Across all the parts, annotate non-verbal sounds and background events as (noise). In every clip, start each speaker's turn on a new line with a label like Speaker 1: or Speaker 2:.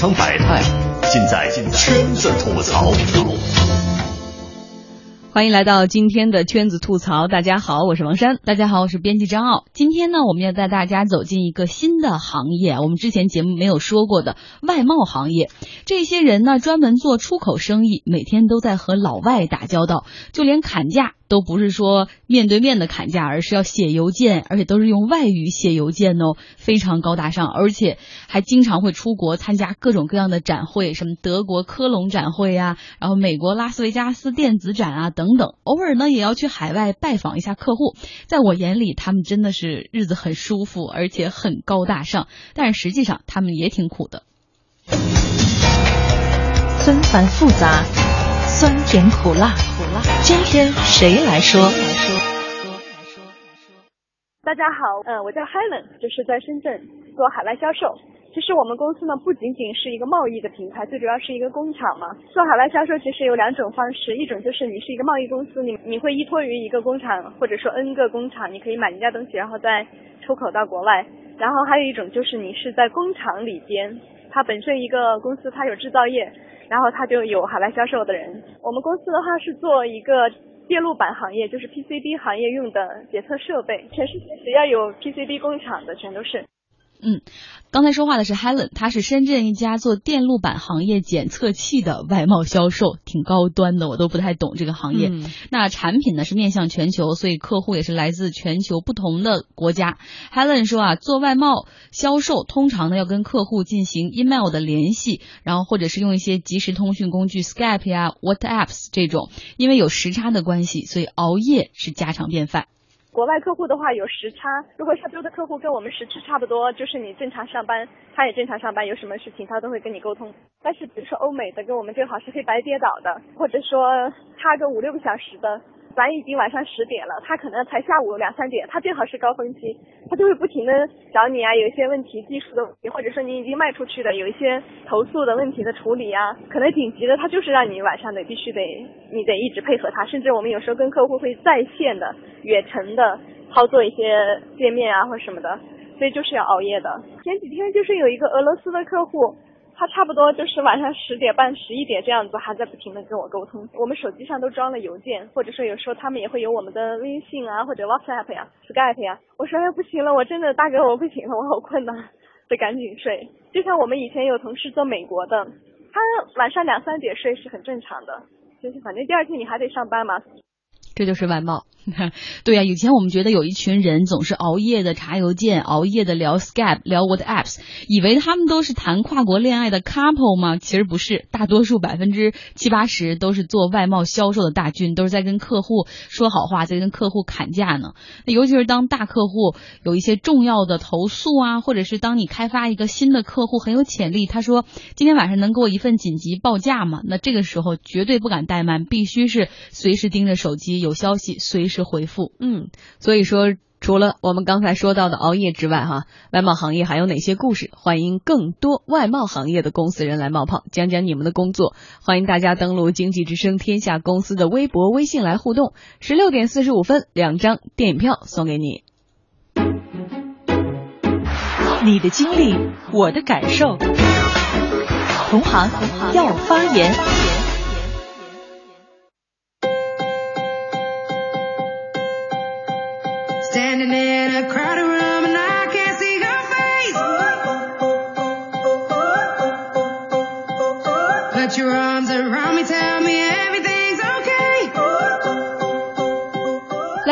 Speaker 1: 场百态，尽在圈子吐槽。
Speaker 2: 欢迎来到今天的圈子吐槽。大家好，我是王珊。
Speaker 3: 大家好，我是编辑张傲。
Speaker 2: 今天呢，我们要带大家走进一个新的行业，我们之前节目没有说过的外贸行业。这些人呢，专门做出口生意，每天都在和老外打交道，就连砍价。都不是说面对面的砍价，而是要写邮件，而且都是用外语写邮件哦，非常高大上，而且还经常会出国参加各种各样的展会，什么德国科隆展会呀，然后美国拉斯维加斯电子展啊等等，偶尔呢也要去海外拜访一下客户。在我眼里，他们真的是日子很舒服，而且很高大上，但是实际上他们也挺苦的，
Speaker 3: 纷繁复杂，酸甜苦辣。今天谁来说？
Speaker 4: 大家好，嗯，我叫 Helen，就是在深圳做海外销售。其实我们公司呢，不仅仅是一个贸易的平台，最主要是一个工厂嘛。做海外销售其实有两种方式，一种就是你是一个贸易公司，你你会依托于一个工厂，或者说 N 个工厂，你可以买人家东西，然后再出口到国外。然后还有一种就是你是在工厂里边，它本身一个公司它有制造业。然后它就有海外销售的人。我们公司的话是做一个电路板行业，就是 PCB 行业用的检测设备，全世界只要有 PCB 工厂的全都是。
Speaker 2: 嗯，刚才说话的是 Helen，她是深圳一家做电路板行业检测器的外贸销售，挺高端的，我都不太懂这个行业。那产品呢是面向全球，所以客户也是来自全球不同的国家。Helen 说啊，做外贸销售通常呢要跟客户进行 email 的联系，然后或者是用一些即时通讯工具 Skype 呀、WhatsApps 这种，因为有时差的关系，所以熬夜是家常便饭。
Speaker 4: 国外客户的话有时差，如果亚洲的客户跟我们时区差不多，就是你正常上班，他也正常上班，有什么事情他都会跟你沟通。但是比如说欧美的跟我们正好是黑白颠倒的，或者说差个五六个小时的。咱已经晚上十点了，他可能才下午两三点，他正好是高峰期，他就会不停的找你啊，有一些问题技术的问题，或者说你已经卖出去的有一些投诉的问题的处理啊，可能紧急的他就是让你晚上得必须得你得一直配合他，甚至我们有时候跟客户会在线的远程的操作一些界面啊或者什么的，所以就是要熬夜的。前几天就是有一个俄罗斯的客户。他差不多就是晚上十点半、十一点这样子，还在不停的跟我沟通。我们手机上都装了邮件，或者说有时候他们也会有我们的微信啊，或者 WhatsApp 呀、Skype 呀。我说哎不行了，我真的大哥我不行了，我好困呐，得赶紧睡。就像我们以前有同事做美国的，他晚上两三点睡是很正常的，就是反正第二天你还得上班嘛。
Speaker 2: 这就是外贸，(laughs) 对呀。以前我们觉得有一群人总是熬夜的查邮件，熬夜的聊 Skype，聊 What Apps，以为他们都是谈跨国恋爱的 couple 吗？其实不是，大多数百分之七八十都是做外贸销售的大军，都是在跟客户说好话，在跟客户砍价呢。那尤其是当大客户有一些重要的投诉啊，或者是当你开发一个新的客户很有潜力，他说今天晚上能给我一份紧急报价吗？那这个时候绝对不敢怠慢，必须是随时盯着手机。有消息随时回复，
Speaker 3: 嗯，所以说除了我们刚才说到的熬夜之外，哈，外贸行业还有哪些故事？欢迎更多外贸行业的公司人来冒泡，讲讲你们的工作。欢迎大家登录经济之声天下公司的微博、微信来互动。十六点四十五分，两张电影票送给你。你的经历，我的感受，同行要发言。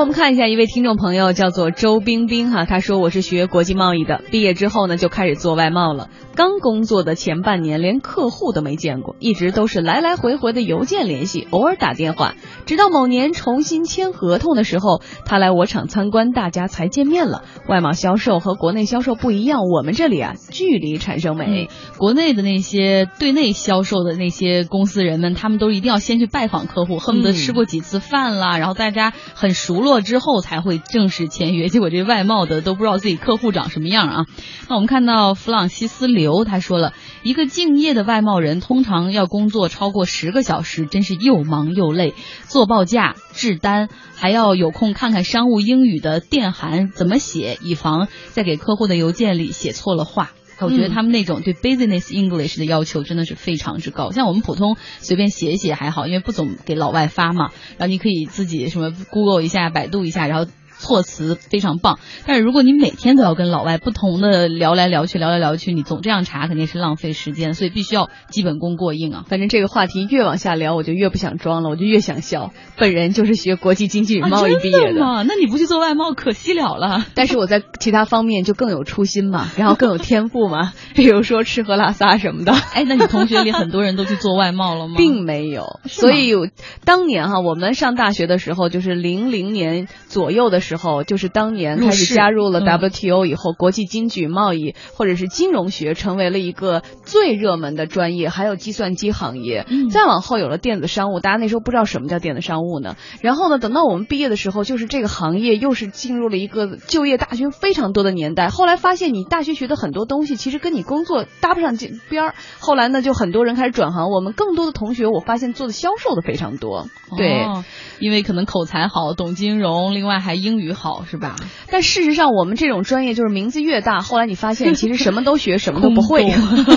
Speaker 3: 来，我们看一下一位听众朋友，叫做周冰冰哈，他说我是学国际贸易的，毕业之后呢就开始做外贸了。刚工作的前半年，连客户都没见过，一直都是来来回回的邮件联系，偶尔打电话。直到某年重新签合同的时候，他来我厂参观，大家才见面了。外贸销售和国内销售不一样，我们这里啊，距离产生美。
Speaker 2: 国内的那些对内销售的那些公司人们，他们都一定要先去拜访客户，恨不得吃过几次饭啦，然后大家很熟络之后才会正式签约。结果这外贸的都不知道自己客户长什么样啊。那我们看到弗朗西斯刘。他说了一个敬业的外贸人，通常要工作超过十个小时，真是又忙又累。做报价、制单，还要有空看看商务英语的电函怎么写，以防在给客户的邮件里写错了话。我觉得他们那种对 business English 的要求真的是非常之高。像我们普通随便写一写还好，因为不总给老外发嘛，然后你可以自己什么 Google 一下、百度一下，然后。措辞非常棒，但是如果你每天都要跟老外不同的聊来聊去，聊来聊去，你总这样查肯定是浪费时间，所以必须要基本功过硬啊。
Speaker 3: 反正这个话题越往下聊，我就越不想装了，我就越想笑。本人就是学国际经济与贸易毕业
Speaker 2: 的，那你不去做外贸可惜了了。
Speaker 3: 但是我在其他方面就更有初心嘛，然后更有天赋嘛，比如说吃喝拉撒什么的。
Speaker 2: 哎，那你同学里很多人都去做外贸了吗？(laughs)
Speaker 3: 并没有，所以当年哈，我们上大学的时候，就是零零年左右的时候，就是当。年开始加入了 WTO 以后，国际经济贸易或者是金融学成为了一个最热门的专业，还有计算机行业。再往后有了电子商务，大家那时候不知道什么叫电子商务呢。然后呢，等到我们毕业的时候，就是这个行业又是进入了一个就业大军非常多的年代。后来发现你大学学的很多东西其实跟你工作搭不上边儿。后来呢，就很多人开始转行。我们更多的同学，我发现做的销售的非常多。对，
Speaker 2: 因为可能口才好，懂金融，另外还英语好，是吧？
Speaker 3: 但事实上，我们这种专业就是名字越大，后来你发现 (laughs) 其实什么都学，什么都不会。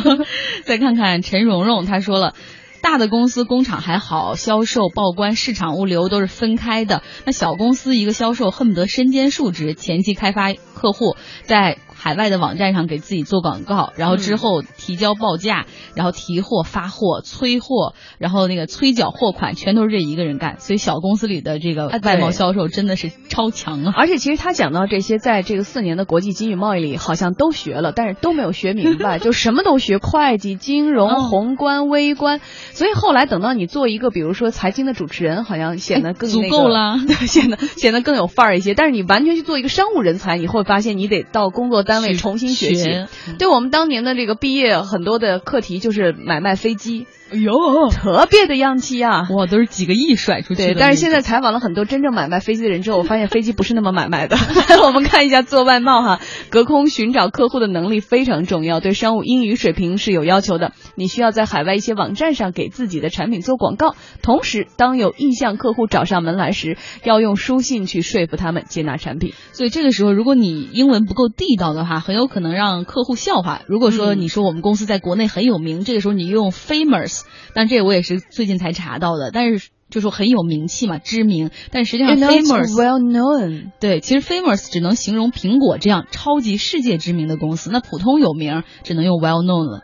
Speaker 3: (laughs)
Speaker 2: 再看看陈蓉蓉，她说了，大的公司工厂还好，销售、报关、市场、物流都是分开的。那小公司一个销售恨不得身兼数职，前期开发客户，在。海外的网站上给自己做广告，然后之后提交报价，然后提货、发货、催货，然后那个催缴货款，全都是这一个人干。所以小公司里的这个外贸销售真的是超强啊！
Speaker 3: 而且其实他讲到这些，在这个四年的国际经济贸易里，好像都学了，但是都没有学明白，(laughs) 就什么都学，会计、金融、宏观、微观。所以后来等到你做一个，比如说财经的主持人，好像显得更
Speaker 2: 足够了，(laughs)
Speaker 3: 显得显得更有范儿一些。但是你完全去做一个商务人才，你会发现你得到工作单。单位重新学习，对我们当年的这个毕业很多的课题就是买卖飞机。
Speaker 2: 哎呦，
Speaker 3: 特别的洋气啊！
Speaker 2: 哇，都是几个亿甩出去
Speaker 3: 的。但是现在采访了很多真正买卖飞机的人之后，我发现飞机不是那么买卖的。(laughs) 我们看一下做外贸哈，隔空寻找客户的能力非常重要，对商务英语水平是有要求的。你需要在海外一些网站上给自己的产品做广告，同时当有意向客户找上门来时，要用书信去说服他们接纳产品。
Speaker 2: 所以这个时候，如果你英文不够地道的话，很有可能让客户笑话。如果说你说我们公司在国内很有名，这个时候你用 famous。但这我也是最近才查到的，但是就说很有名气嘛，知名。但实际上，famous
Speaker 3: well known。
Speaker 2: 对，其实 famous 只能形容苹果这样超级世界知名的公司，那普通有名只能用 well known 了。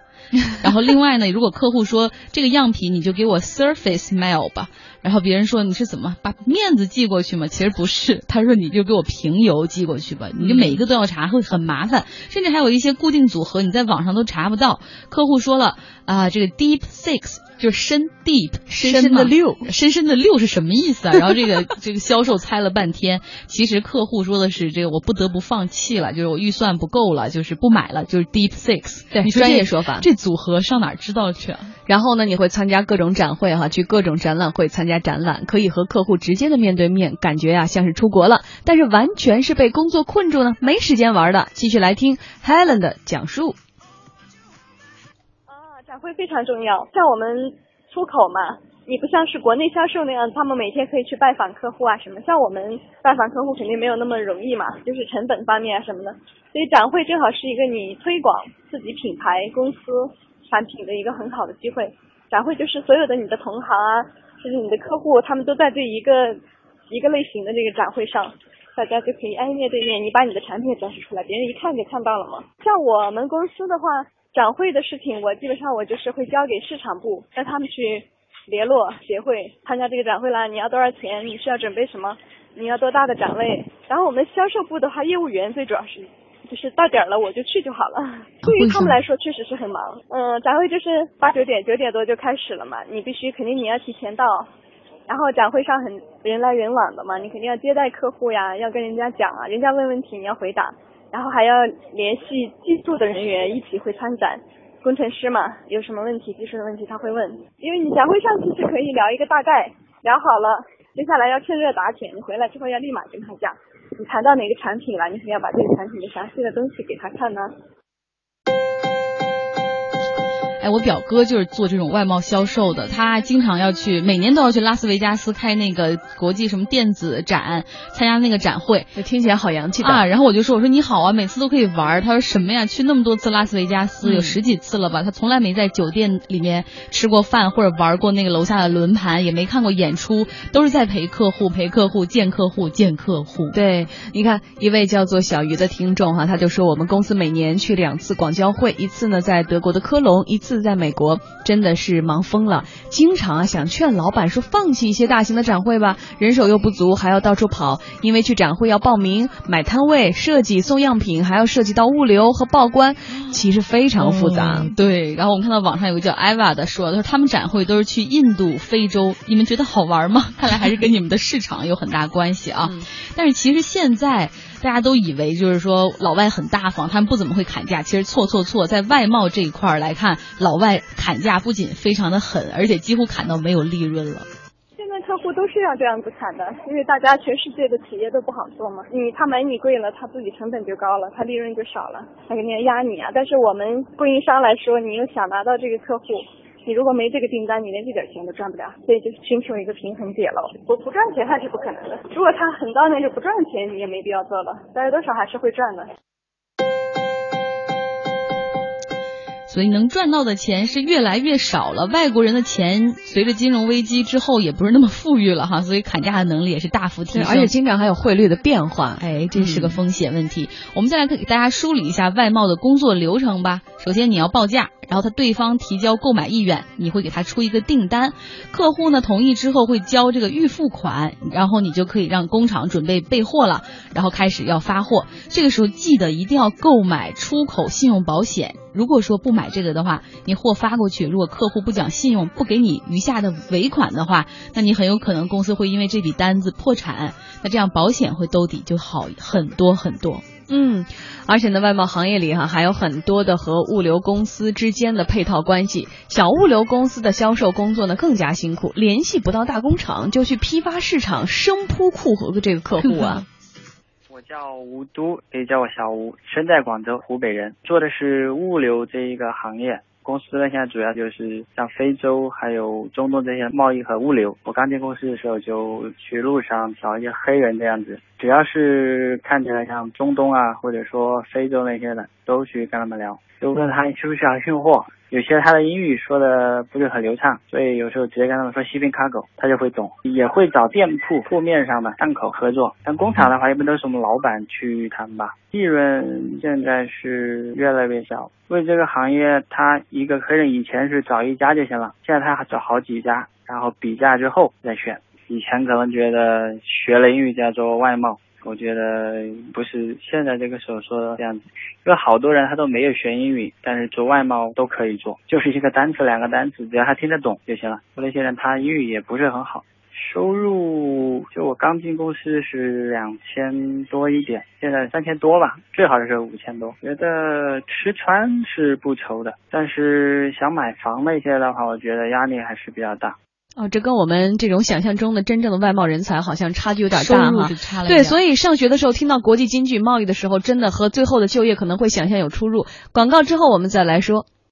Speaker 2: 然后另外呢，如果客户说这个样品你就给我 surface mail 吧，然后别人说你是怎么把面子寄过去吗？其实不是，他说你就给我平邮寄过去吧，你就每一个都要查，会很麻烦，甚至还有一些固定组合你在网上都查不到。客户说了啊，这个 deep six。就深 deep 深深的六深深的六是什么意思啊？(laughs) 然后这个这个销售猜了半天，其实客户说的是这个我不得不放弃了，就是我预算不够了，就是不买了，就是 deep six。
Speaker 3: 对，专业说法。
Speaker 2: 这组合上哪知道去啊？
Speaker 3: 然后呢，你会参加各种展会哈，去各种展览会参加家展览，可以和客户直接的面对面，感觉呀像是出国了，但是完全是被工作困住呢，没时间玩的。继续来听 Helen 的讲述。
Speaker 4: 啊展会非常重要，像我们出口嘛，你不像是国内销售那样，他们每天可以去拜访客户啊什么，像我们拜访客户肯定没有那么容易嘛，就是成本方面啊什么的，所以展会正好是一个你推广自己品牌公司产品的一个很好的机会。展会就是所有的你的同行啊，就是你的客户，他们都在这一个一个类型的这个展会上，大家就可以哎面对面，你把你的产品展示出来，别人一看就看到了嘛。像我们公司的话。展会的事情，我基本上我就是会交给市场部，让他们去联络协会参加这个展会啦。你要多少钱？你需要准备什么？你要多大的展位？然后我们销售部的话，业务员最主要是就是到点了我就去就好了。对于他们来说确实是很忙。嗯，展会就是八九点九点多就开始了嘛，你必须肯定你要提前到，然后展会上很人来人往的嘛，你肯定要接待客户呀，要跟人家讲啊，人家问问题你要回答。然后还要联系技术的人员一起会参展，工程师嘛，有什么问题、技术的问题他会问。因为你展会上其实可以聊一个大概，聊好了，接下来要趁热打铁，你回来之后要立马跟他讲，你谈到哪个产品了，你肯定要把这个产品的详细的东西给他看呢。
Speaker 2: 哎，我表哥就是做这种外贸销售的，他经常要去，每年都要去拉斯维加斯开那个国际什么电子展，参加那个展会，
Speaker 3: 听起来好洋气的
Speaker 2: 啊。然后我就说，我说你好啊，每次都可以玩。他说什么呀？去那么多次拉斯维加斯，有十几次了吧？他从来没在酒店里面吃过饭，或者玩过那个楼下的轮盘，也没看过演出，都是在陪客户、陪客户、见客户、见客户。
Speaker 3: 对，你看一位叫做小鱼的听众哈，他就说我们公司每年去两次广交会，一次呢在德国的科隆，一次在美国，真的是忙疯了。经常啊想劝老板说放弃一些大型的展会吧，人手又不足，还要到处跑，因为去展会要报名、买摊位、设计、送样品，还要涉及到物流和报关，其实非常复杂。
Speaker 2: 对，然后我们看到网上有个叫艾娃的说，他说他们展会都是去印度、非洲，你们觉得好玩吗？(laughs) 看来还是跟你们的市场有很大关系啊。但是其实现在。大家都以为就是说老外很大方，他们不怎么会砍价。其实错错错，在外贸这一块来看，老外砍价不仅非常的狠，而且几乎砍到没有利润了。
Speaker 4: 现在客户都是要这样子砍的，因为大家全世界的企业都不好做嘛。你他买你贵了，他自己成本就高了，他利润就少了，他肯定压你啊。但是我们供应商来说，你又想拿到这个客户。你如果没这个订单，你连这点钱都赚不了，所以就寻求一个平衡点了。我不赚钱那是不可能的。如果他很高那就不赚钱，你也没必要做了。但是多少还是会赚的。
Speaker 2: 所以能赚到的钱是越来越少了。外国人的钱随着金融危机之后也不是那么富裕了哈，所以砍价的能力也是大幅提升，
Speaker 3: 而且经常还有汇率的变化，
Speaker 2: 哎，这是个风险问题。我们再来给大家梳理一下外贸的工作流程吧。首先你要报价。然后他对方提交购买意愿，你会给他出一个订单，客户呢同意之后会交这个预付款，然后你就可以让工厂准备备货了，然后开始要发货。这个时候记得一定要购买出口信用保险。如果说不买这个的话，你货发过去，如果客户不讲信用，不给你余下的尾款的话，那你很有可能公司会因为这笔单子破产。那这样保险会兜底就好很多很多。
Speaker 3: 嗯，而且呢，外贸行业里哈还有很多的和物流公司之间的配套关系。小物流公司的销售工作呢更加辛苦，联系不到大工厂就去批发市场生扑库和这个客户啊。
Speaker 5: 我叫吴都，可以叫我小吴，身在广州，湖北人，做的是物流这一个行业。公司呢，现在主要就是像非洲还有中东这些贸易和物流。我刚进公司的时候就去路上找一些黑人这样子，只要是看起来像中东啊，或者说非洲那些的，都去跟他们聊，就问他需不需要运货。有些他的英语说的不是很流畅，所以有时候直接跟他们说 shipping cargo，他就会懂。也会找店铺铺面上的档口合作。像工厂的话，一般都是我们老板去谈吧。利润现在是越来越小。因为这个行业，他一个客人以前是找一家就行了，现在他找好几家，然后比价之后再选。以前可能觉得学了英语叫做外贸。我觉得不是现在这个时候说的这样子，因为好多人他都没有学英语，但是做外贸都可以做，就是一个单词两个单词，只要他听得懂就行了。我那些人他英语也不是很好，收入就我刚进公司是两千多一点，现在三千多吧，最好的时候五千多。觉得吃穿是不愁的，但是想买房那些的话，我觉得压力还是比较大。
Speaker 3: 哦，这跟我们这种想象中的真正的外贸人才好像差距有点大
Speaker 2: 哈。
Speaker 3: 对，所以上学的时候听到国际经济贸易的时候，真的和最后的就业可能会想象有出入。广告之后我们再来说。